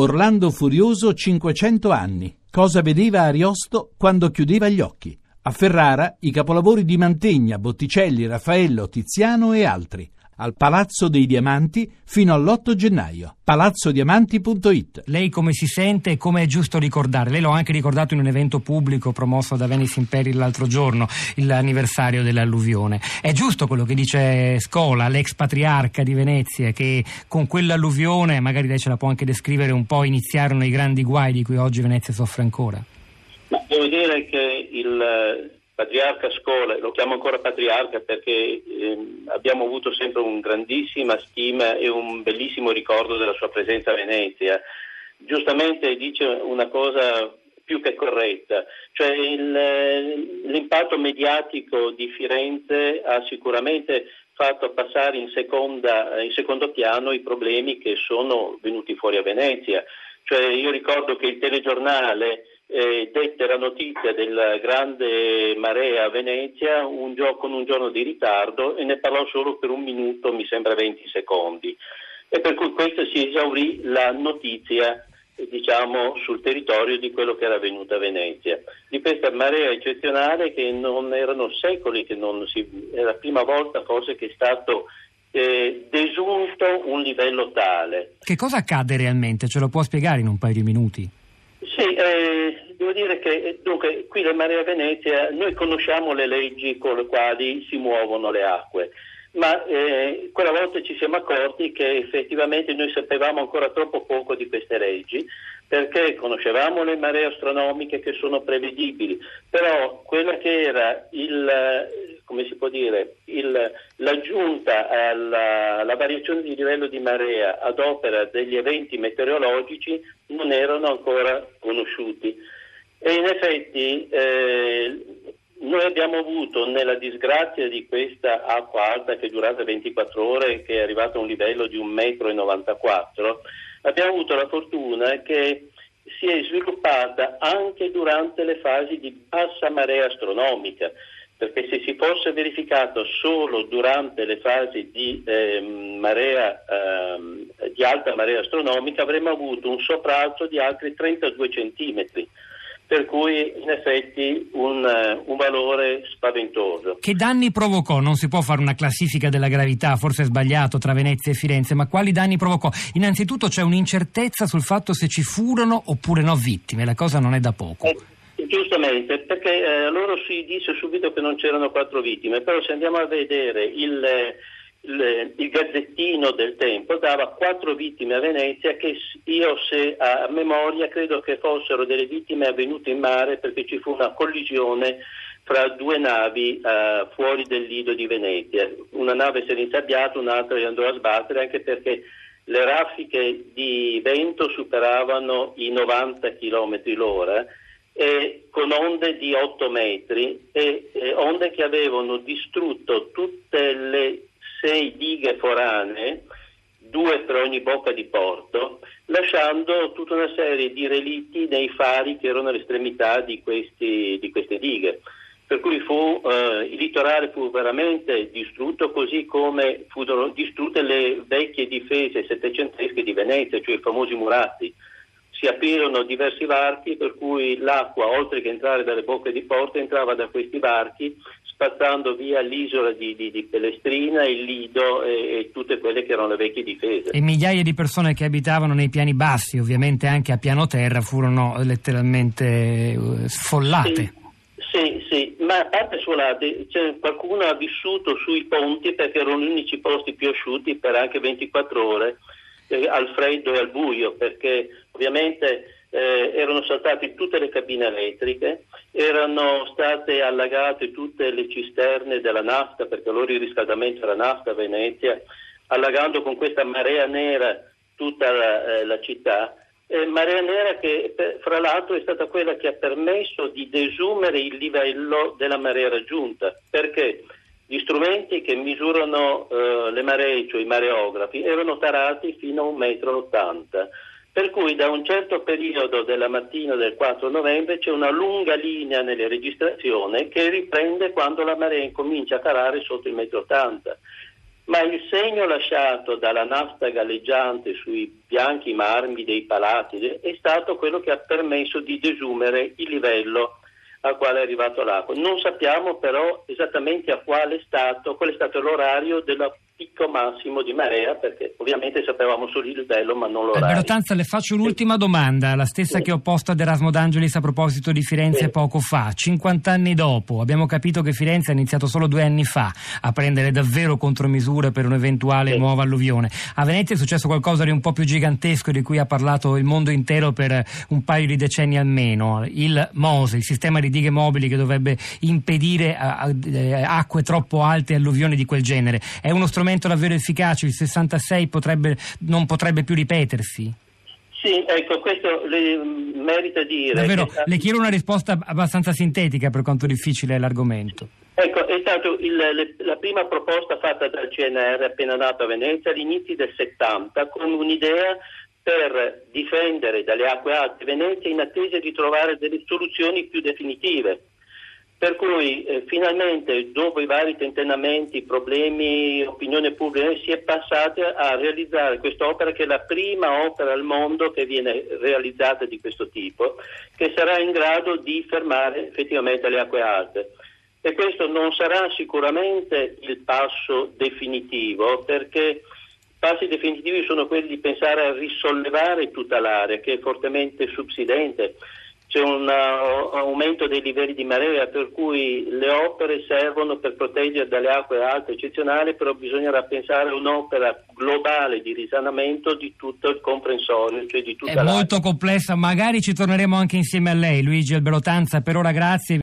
Orlando Furioso 500 anni. Cosa vedeva Ariosto quando chiudeva gli occhi? A Ferrara i capolavori di Mantegna, Botticelli, Raffaello, Tiziano e altri al Palazzo dei Diamanti fino all'8 gennaio. palazzodiamanti.it Lei come si sente e come è giusto ricordare? Lei l'ho anche ricordato in un evento pubblico promosso da Venice Imperi l'altro giorno, l'anniversario dell'alluvione. È giusto quello che dice Scola, l'ex patriarca di Venezia, che con quell'alluvione, magari lei ce la può anche descrivere un po', iniziarono i grandi guai di cui oggi Venezia soffre ancora? Ma devo dire che il patriarca Scola, lo chiamo ancora patriarca perché eh, abbiamo avuto sempre una grandissima stima e un bellissimo ricordo della sua presenza a Venezia. Giustamente dice una cosa più che corretta, cioè il, l'impatto mediatico di Firenze ha sicuramente fatto passare in, seconda, in secondo piano i problemi che sono venuti fuori a Venezia. Cioè, io ricordo che il telegiornale eh, dette la notizia della grande marea a Venezia un gio- con un giorno di ritardo e ne parlò solo per un minuto, mi sembra 20 secondi. E per cui questa si esaurì la notizia diciamo, sul territorio di quello che era avvenuto a Venezia. Di questa marea eccezionale che non erano secoli, che non si, è la prima volta forse che è stato eh, desunto un livello tale. Che cosa accade realmente? Ce lo può spiegare in un paio di minuti? Sì, eh, dire che eh, dunque, qui da Marea Venezia noi conosciamo le leggi con le quali si muovono le acque, ma eh, quella volta ci siamo accorti che effettivamente noi sapevamo ancora troppo poco di queste leggi perché conoscevamo le maree astronomiche che sono prevedibili, però quella che era il, come si può dire, il, l'aggiunta alla, alla, variazione di livello di marea ad opera degli eventi meteorologici non erano ancora conosciuti. E in effetti eh, noi abbiamo avuto nella disgrazia di questa acqua alta che è durata 24 ore, che è arrivata a un livello di 1,94 m, abbiamo avuto la fortuna che si è sviluppata anche durante le fasi di bassa marea astronomica, perché se si fosse verificato solo durante le fasi di, eh, marea, eh, di alta marea astronomica avremmo avuto un sopralto di altri 32 centimetri per cui in effetti un, un, valore spaventoso. Che danni provocò? Non si può fare una classifica della gravità, forse è sbagliato, tra Venezia e Firenze, ma quali danni provocò? Innanzitutto c'è un'incertezza sul fatto se ci furono oppure no vittime, la cosa non è da poco. Eh, giustamente, perché eh, loro si dice subito che non c'erano quattro vittime, però se andiamo a vedere il il, il, Gazzettino del tempo dava quattro vittime a Venezia che io se a memoria credo che fossero delle vittime avvenute in mare perché ci fu una collisione fra due navi uh, fuori del lido di Venezia. Una nave si era insabbiata, un'altra andò a sbattere anche perché le raffiche di vento superavano i 90 km l'ora eh, con onde di 8 metri e eh, onde che avevano distrutto tutte le foranee, due per ogni bocca di porto, lasciando tutta una serie di relitti nei fari che erano all'estremità di, questi, di queste dighe. Per cui fu, eh, il litorale fu veramente distrutto, così come furono distrutte le vecchie difese settecentesche di Venezia, cioè i famosi muratti si aprirono diversi varchi per cui l'acqua, oltre che entrare dalle bocche di porto, entrava da questi varchi spazzando via l'isola di, di, di Pellestrina, il Lido e, e, tutte quelle che erano le vecchie difese. E migliaia di persone che abitavano nei piani bassi, ovviamente anche a piano terra, furono letteralmente eh, sfollate. Sì, sì, sì. ma a parte sfollate, cioè, qualcuno ha vissuto sui ponti perché erano gli unici posti più asciutti per anche 24 ore eh, al freddo e al buio, perché ovviamente eh, erano saltate tutte le cabine elettriche, erano state allagate tutte le cisterne della nafta, perché allora il riscaldamento era nafta a Venezia, allagando con questa marea nera tutta la, eh, la città. Eh, marea nera che fra l'altro è stata quella che ha permesso di desumere il livello della marea raggiunta, perché? Gli strumenti che misurano eh, le maree, cioè i mareografi, erano tarati fino a 1,80 m per cui da un certo periodo della mattina del 4 novembre c'è una lunga linea nelle registrazioni che riprende quando la marea incomincia a calare sotto il metro 80. ma il segno lasciato dalla nafta galleggiante sui bianchi marmi dei palati è stato quello che ha permesso di desumere il livello al quale è arrivato l'acqua. Non sappiamo però esattamente a quale stato, qual è stato l'orario della picco massimo di marea, perché ovviamente sapevamo solo il livello ma non l'orario. Alberto Tanza, le faccio un'ultima domanda, la stessa sì. che ho posto ad Erasmo D'Angelis a proposito di Firenze sì. poco fa. 50 anni dopo, abbiamo capito che Firenze ha iniziato solo due anni fa a prendere davvero contromisure per un'eventuale sì. nuova alluvione. A Venezia è successo qualcosa di un po' più gigantesco di cui ha parlato il mondo intero per un paio di decenni almeno. Il MOSE, il sistema di dighe mobili che dovrebbe impedire eh, acque troppo alte e alluvioni di quel genere. È uno strumento strumento davvero efficace, il 66 potrebbe, non potrebbe più ripetersi? Sì, ecco, questo le merita dire. Davvero, che... le chiedo una risposta abbastanza sintetica per quanto difficile è l'argomento. Ecco, è stata la prima proposta fatta dal CNR appena nato a Venezia all'inizio del 70 con un'idea per difendere dalle acque alte Venezia in attesa di trovare delle soluzioni più definitive. Per cui eh, finalmente dopo i vari tentennamenti, problemi, opinione pubblica, si è passati a realizzare quest'opera che è la prima opera al mondo che viene realizzata di questo tipo, che sarà in grado di fermare effettivamente le acque alte. E questo non sarà sicuramente il passo definitivo, perché passi definitivi sono quelli di pensare a risollevare tutta l'area, che è fortemente subsidente c'è un uh, aumento dei livelli di marea per cui le opere servono per proteggere dalle acque alte eccezionali, però bisognerà pensare a un'opera globale di risanamento di tutto il comprensorio, cioè di tutta È molto complessa, magari ci torneremo anche insieme a lei, Luigi Alberotanza, per ora grazie.